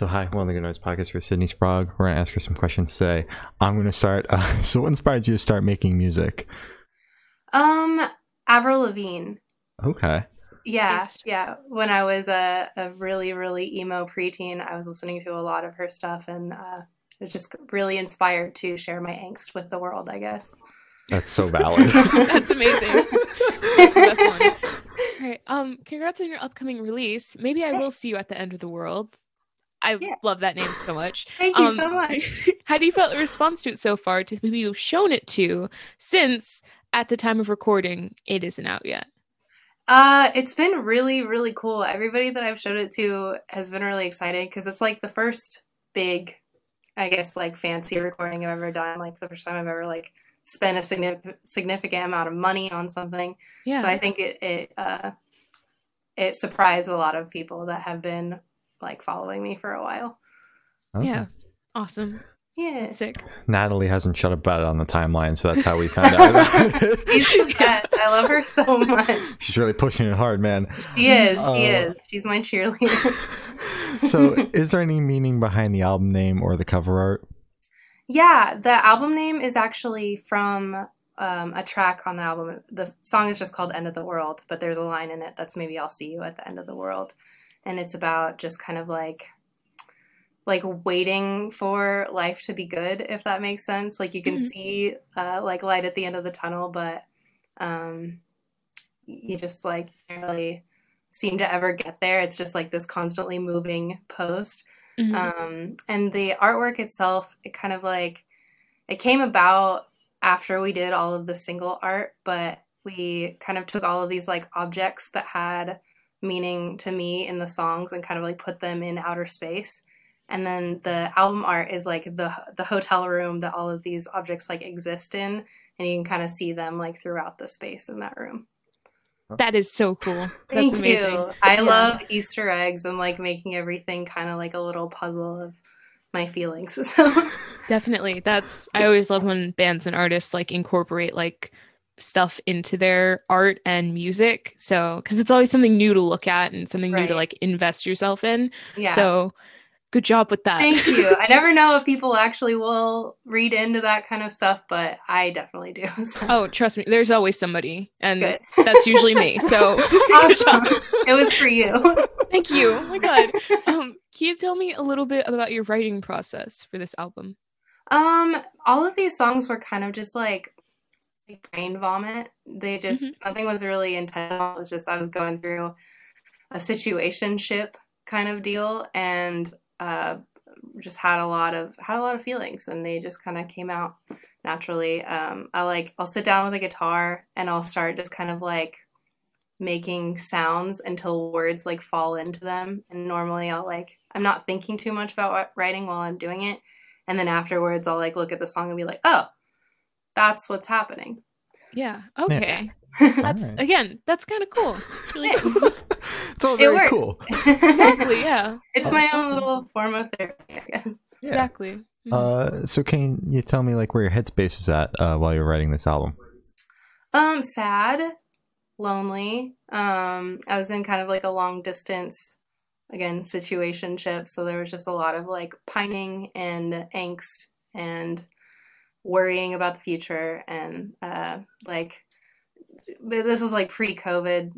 so hi, one of the Good Noise podcast for Sydney Sprague. We're gonna ask her some questions today. I'm gonna start. Uh, so, what inspired you to start making music? Um, Avril Lavigne. Okay. Yeah, yeah. When I was a, a really, really emo preteen, I was listening to a lot of her stuff and uh, was just really inspired to share my angst with the world, I guess. That's so valid. That's amazing. That's the best one. All right. Um, congrats on your upcoming release. Maybe I will see you at the end of the world. I Yes. love that name so much. Thank you Um, so much. How do you feel the response to it so far to people you've shown it to since at the time of recording it isn't out yet? Uh, it's been really, really cool. Everybody that I've showed it to has been really excited because it's like the first big, I guess, like fancy recording I've ever done. Like the first time I've ever like spent a significant significant amount of money on something. Yeah. So I think it it uh it surprised a lot of people that have been like following me for a while. Okay. Yeah. Awesome. Yeah. Sick. Natalie hasn't shut up about it on the timeline, so that's how we found out. about She's the best. I love her so much. She's really pushing it hard, man. She is. She Uh, is. She's my cheerleader. So, is there any meaning behind the album name or the cover art? Yeah, the album name is actually from um, a track on the album. The song is just called End of the World, but there's a line in it that's maybe I'll see you at the end of the world. And it's about just kind of like like waiting for life to be good if that makes sense. Like you can Mhm. see uh, like light at the end of the tunnel, but um you just like can't really seem to ever get there. It's just like this constantly moving post. Mhm. Um, and the artwork itself, it kind of like it came about after we did all of the single art, but we kind of took all of these like objects that had meaning to me in the songs and kind of like put them in outer space. And then the album art is like the the hotel room that all of these objects like exist in, and you can kind of see them like throughout the space in that room. that is so cool. That's Thank amazing. you. I Yeah. love Easter eggs and like making everything kind of like a little puzzle of my feelings. So Definitely. That's I always love when bands and artists like incorporate like stuff into their art and music. So cuz it's always something new to look at and something new to like invest yourself in. yeah. So good job with that. Thank you. I never know if people actually will read into that kind of stuff, but I definitely do. So. oh, trust me, there's always somebody and that's usually me. So awesome. It was for you. thank you. Oh my god. Um can you tell me a little bit about your writing process for this album? Um, all of these songs were kind of just like brain vomit. They just nothing was really intentional. It was just I was going through a situationship kind of deal and uh just had a lot of had a lot of feelings and they just kind of came out naturally. Um I like I'll sit down with a guitar and I'll start just kind of like making sounds until words like fall into them and normally I'll like I'm not thinking too much about what writing while I'm doing it and then afterwards I'll like look at the song and be like, "Oh, that's what's happening." Yeah. Okay. All That's right. again, that's kind of cool. It's really cool. it's all very works. cool. exactly, yeah. It's Oh, my own awesome. little form of therapy, I guess. Yeah. Exactly. Mhm. Uh, so can you tell me like where your headspace was at uh, while you were writing this album? Um, sad, lonely. Um, I was in kind of like a long distance, again, situationship. So there was just a lot of like pining and angst and worrying about the future. And uh, like, this was like pre COVID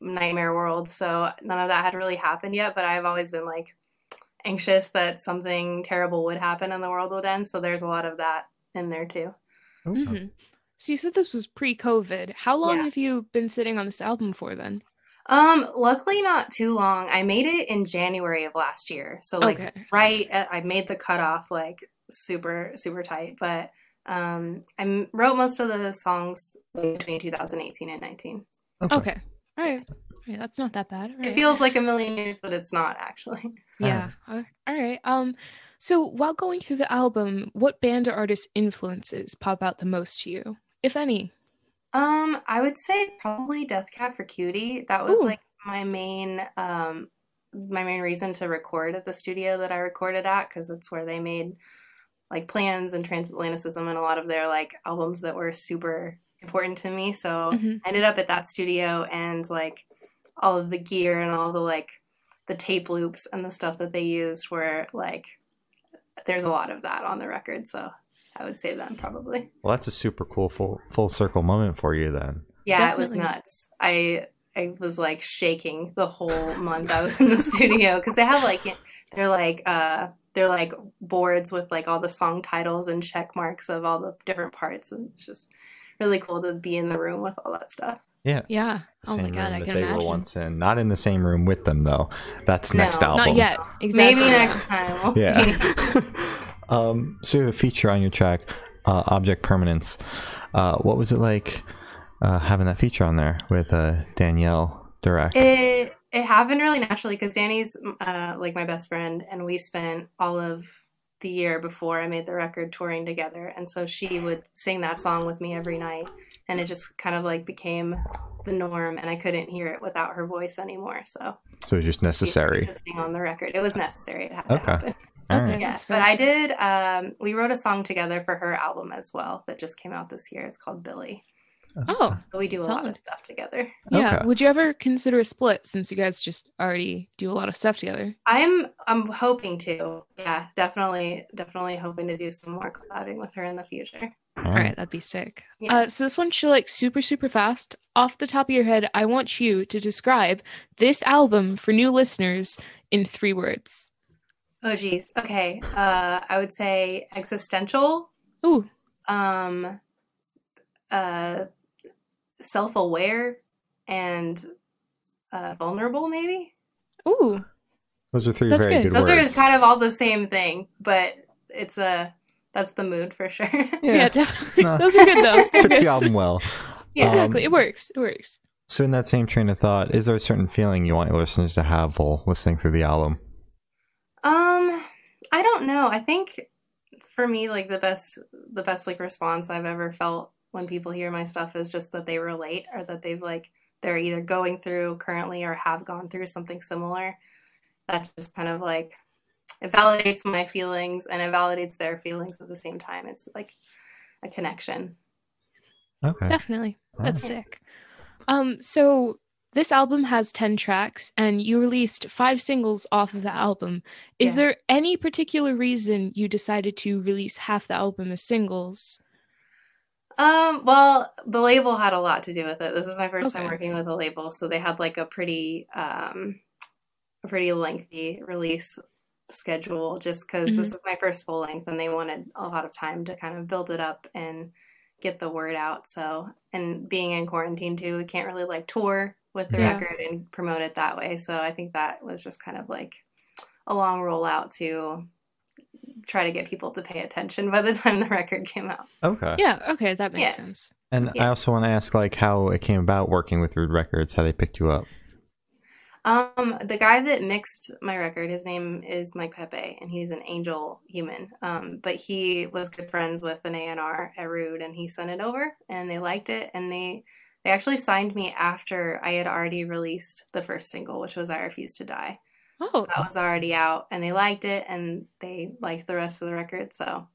nightmare world. So none of that had really happened yet. But I've always been like anxious that something terrible would happen and the world would end. So there's a lot of that in there too. Okay. Mhm. So you said this was pre-COVID. How long Yeah. have you been sitting on this album for then? Um, luckily not too long. I made it in January of last year. So like Okay. right at, I made the cutoff like super super tight, but um I m- wrote most of the songs between 2018 and 19. Okay. All right. All right, That's not that bad. All It feels like a million years, but it's not actually. yeah. Uh, All right. Um. So while going through the album, what band or artist influences pop out the most to you, if any? Um, I would say probably Death Cab for Cutie. That was Ooh. like my main um my main reason to record at the studio that I recorded at because it's where they made like plans and transatlanticism and a lot of their like albums that were super important to me. So Mhm. I ended up at that studio and like all of the gear and all the like the tape loops and the stuff that they used were like there's a lot of that on the record so i would say them probably Well, that's a super cool full full circle moment for you then. yeah it was nuts i i was like shaking the whole month i was in the studio because they have like they're like uh they're like boards with like all the song titles and check marks of all the different parts and it's just really cool to be in the room with all that stuff Yeah. Yeah. Oh my Same god, room I that can they imagine. were once in. Not in the same room with them though. That's No, next not album. Not yet. Exactly. maybe next time we'll see Yeah. um, so you have a feature on your track, uh, Object Permanence. Uh, what was it like uh, having that feature on there with uh, Danielle Durack? It it happened really naturally because Danny's uh, like my best friend, and we spent all of the year before I made the record touring together, and so she would sing that song with me every night, and it just kind of like became the norm, and I couldn't hear it without her voice anymore. So so it was just necessary. sing on the record. It was necessary. It had Okay. to happen. Okay. right. Yeah, but. I did. Um, we wrote a song together for her album as well that just came out this year. It's called Billy. Oh, So we do a lot of stuff together. yeah. Okay. Would you ever consider a split since you guys just already do a lot of stuff together? I'm I'm hoping to. Yeah, definitely definitely hoping to do some more collabing with her in the future. All All right. right, that'd be sick. Yeah. Uh, so this one should like super super fast. Off the top of your head, I want you to describe this album for new listeners in three words. Oh geez. Okay. Uh I would say existential, Ooh, um uh self-aware and uh vulnerable maybe. ooh, Those are three That's very good. good, Those words. are kind of all the same thing, but it's a that's the mood for sure. yeah, definitely. No. Those are good though. They're Fits good. the album well. yeah. Um, Exactly, it works. It works. So, in that same train of thought, is there a certain feeling you want your listeners to have while listening through the album? Um, I don't know. I think for me, like the best, the best like response I've ever felt when people hear my stuff is just that they relate or that they've like they're either going through currently or have gone through something similar. That just kind of like it validates my feelings and it validates their feelings at the same time. It's like a connection. Okay. Definitely. All That's right. sick. Um, so this album has 10 tracks and you released five singles off of the album. Is Yeah. there any particular reason you decided to release half the album as singles? Um, well, the label had a lot to do with it. This is my first time working with a label, so they had like a pretty um a pretty lengthy release schedule just because this is my first full length and they wanted a lot of time to kind of build it up and get the word out. So, and being in quarantine too, we can't really like tour with the Yeah. record and promote it that way. So, I think that was just kind of like a long rollout to try to get people to pay attention by the time the record came out. Okay. Yeah, okay, that makes Yeah. sense. And I also want to ask, like, how it came about working with Rude Records, how they picked you up. Um, the guy that mixed my record, his name is Mike Pepe, and he's an angel human. Um, but he was good friends with an A&R at Rude, and he sent it over, and they liked it, and they they actually signed me after I had already released the first single, which was "I Refuse to Die." So Oh, that was already out, and they liked it, and they liked the rest of the record. So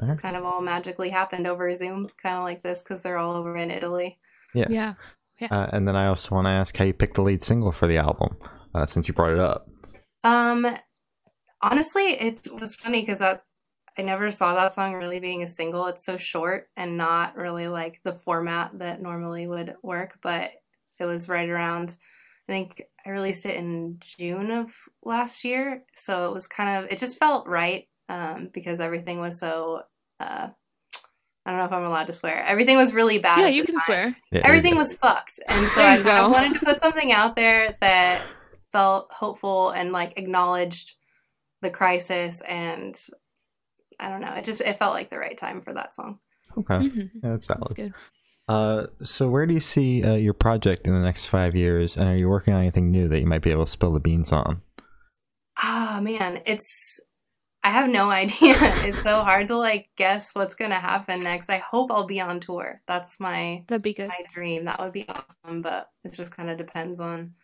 it's Alright. kind of all magically happened over Zoom, kind of like this, because they're all over in Italy. yeah. yeah, Uh, and then I also want to ask how you picked the lead single for the album, uh, since you brought it up. Um, honestly, it was funny because I, I never saw that song really being a single. It's so short and not really like the format that normally would work, but it was right around, I think I released it in June of last year. So it was kind of, it just felt right um, because everything was so, uh, I don't know if I'm allowed to swear. Everything was really bad. Yeah, you can time swear. Yeah, everything was fucked and so There i you kind of go. wanted to put something out there that felt hopeful and like acknowledged the crisis and i don't know it just it felt like the right time for that song Okay. Mhm, Yeah, that's valid. That's good. Uh, so where do you see uh, your project in the next five years, and are you working on anything new that you might be able to spill the beans on? ah man it's i have no idea it's so hard to like guess what's gonna happen next i hope i'll be on tour that's my That'd be good. my dream. That would be awesome, but it just kind of depends on,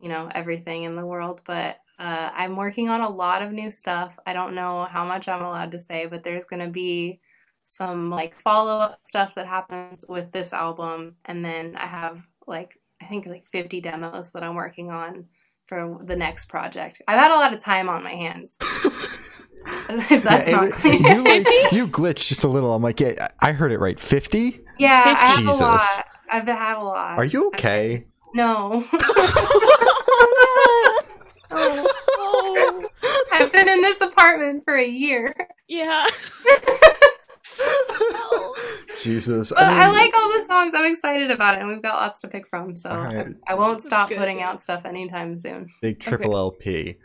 you know, everything in the world. But uh, I'm working on a lot of new stuff. I don't know how much I'm allowed to say, but there's going to be some like follow up stuff that happens with this album. And then I have like, I think like 50 demos that I'm working on for the next project. I've had a lot of time on my hands. if that's Yeah, not clear. you like you glitched just a little. I'm like, yeah, I heard it right. Fifty? yeah, I have Jesus. a lot. I've had a lot. Are you okay? No. oh, oh, I've been in this apartment for a year. yeah. Jesus. But I mean, like all the songs. I'm excited about it, and we've got lots to pick from. So All right. I, I won't stop putting out stuff anytime soon. big triple LP.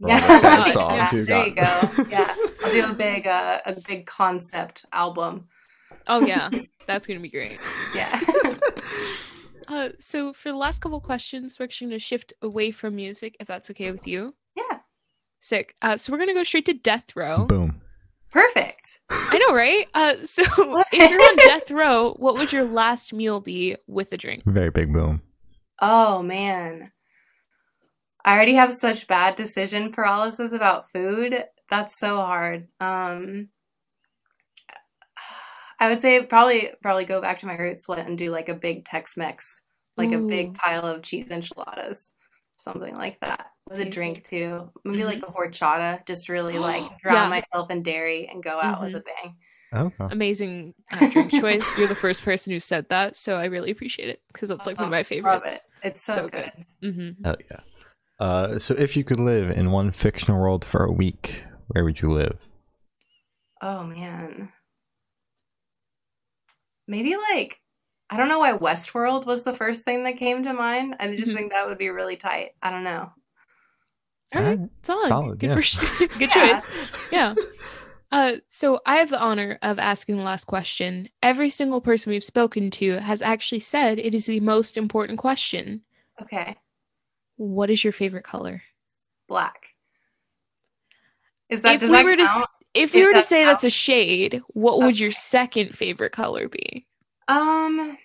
Yeah, sad songs yeah, you there you go. Yeah, I'll do a big, uh, a big concept album. Oh yeah, that's gonna be great. Yeah. Uh, so for the last couple questions, we're actually gonna shift away from music, if that's okay with you. yeah. Sick. Uh, so we're gonna go straight to death row. Boom. Perfect. I know, right? Uh, so if you're on death row, what would your last meal be with a drink? Very big boom. Oh man. I already have such bad decision paralysis about food. That's so hard. Um I would say probably probably go back to my roots and do like a big Tex-Mex, like a big pile of cheese enchiladas, something like that. With a drink too. Maybe Mhm. like a horchata, just really like drown Yeah. myself in dairy and go out with a bang. Okay. Amazing uh, drink choice. You're the first person who said that, so I really appreciate it because that's like one of my Love favorites. it. It's so, So good. good. hmm Hell yeah. Uh, so if you could live in one fictional world for a week, where would you live? Oh man. Maybe like I don't know why Westworld was the first thing that came to mind. I just Mhm. think that would be really tight. I don't know. All right, Alright. solid. Solid, Good yeah. for sure. Good Yeah. choice. Yeah. Uh, so I have the honor of asking the last question. Every single person we've spoken to has actually said it is the most important question. Okay. What is your favorite color? Black. Is that If does we that were to- count? If we If were to say out- that's a shade, what would your second favorite color be? Um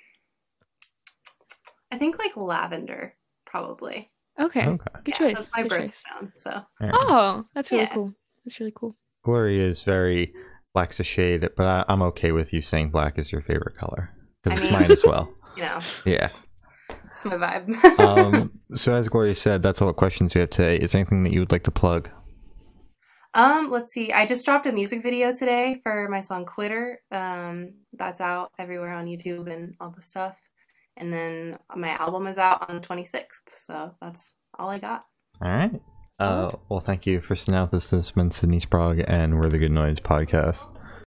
I think like lavender, probably. Okay. Okay. Good Yeah, choice. That's my good choice. birthstone. So Alright. Oh, that's really Yeah. cool. That's really cool. Gloria is very black's a shade, but I, I'm okay with you saying black is your favorite color because it's mean- mine as well. you know. Yeah. It's my vibe. Um, so as Gloria said, that's all the questions we have today. Is there anything that you would like to plug? Um, let's see. I just dropped a music video today for my song Quitter. Um, that's out everywhere on YouTube and all the stuff. And then my album is out on the 26th. So that's all I got. All right. Uh, well, thank you for sitting out. This has been Sydney Sprague and We're the Good Noise podcast.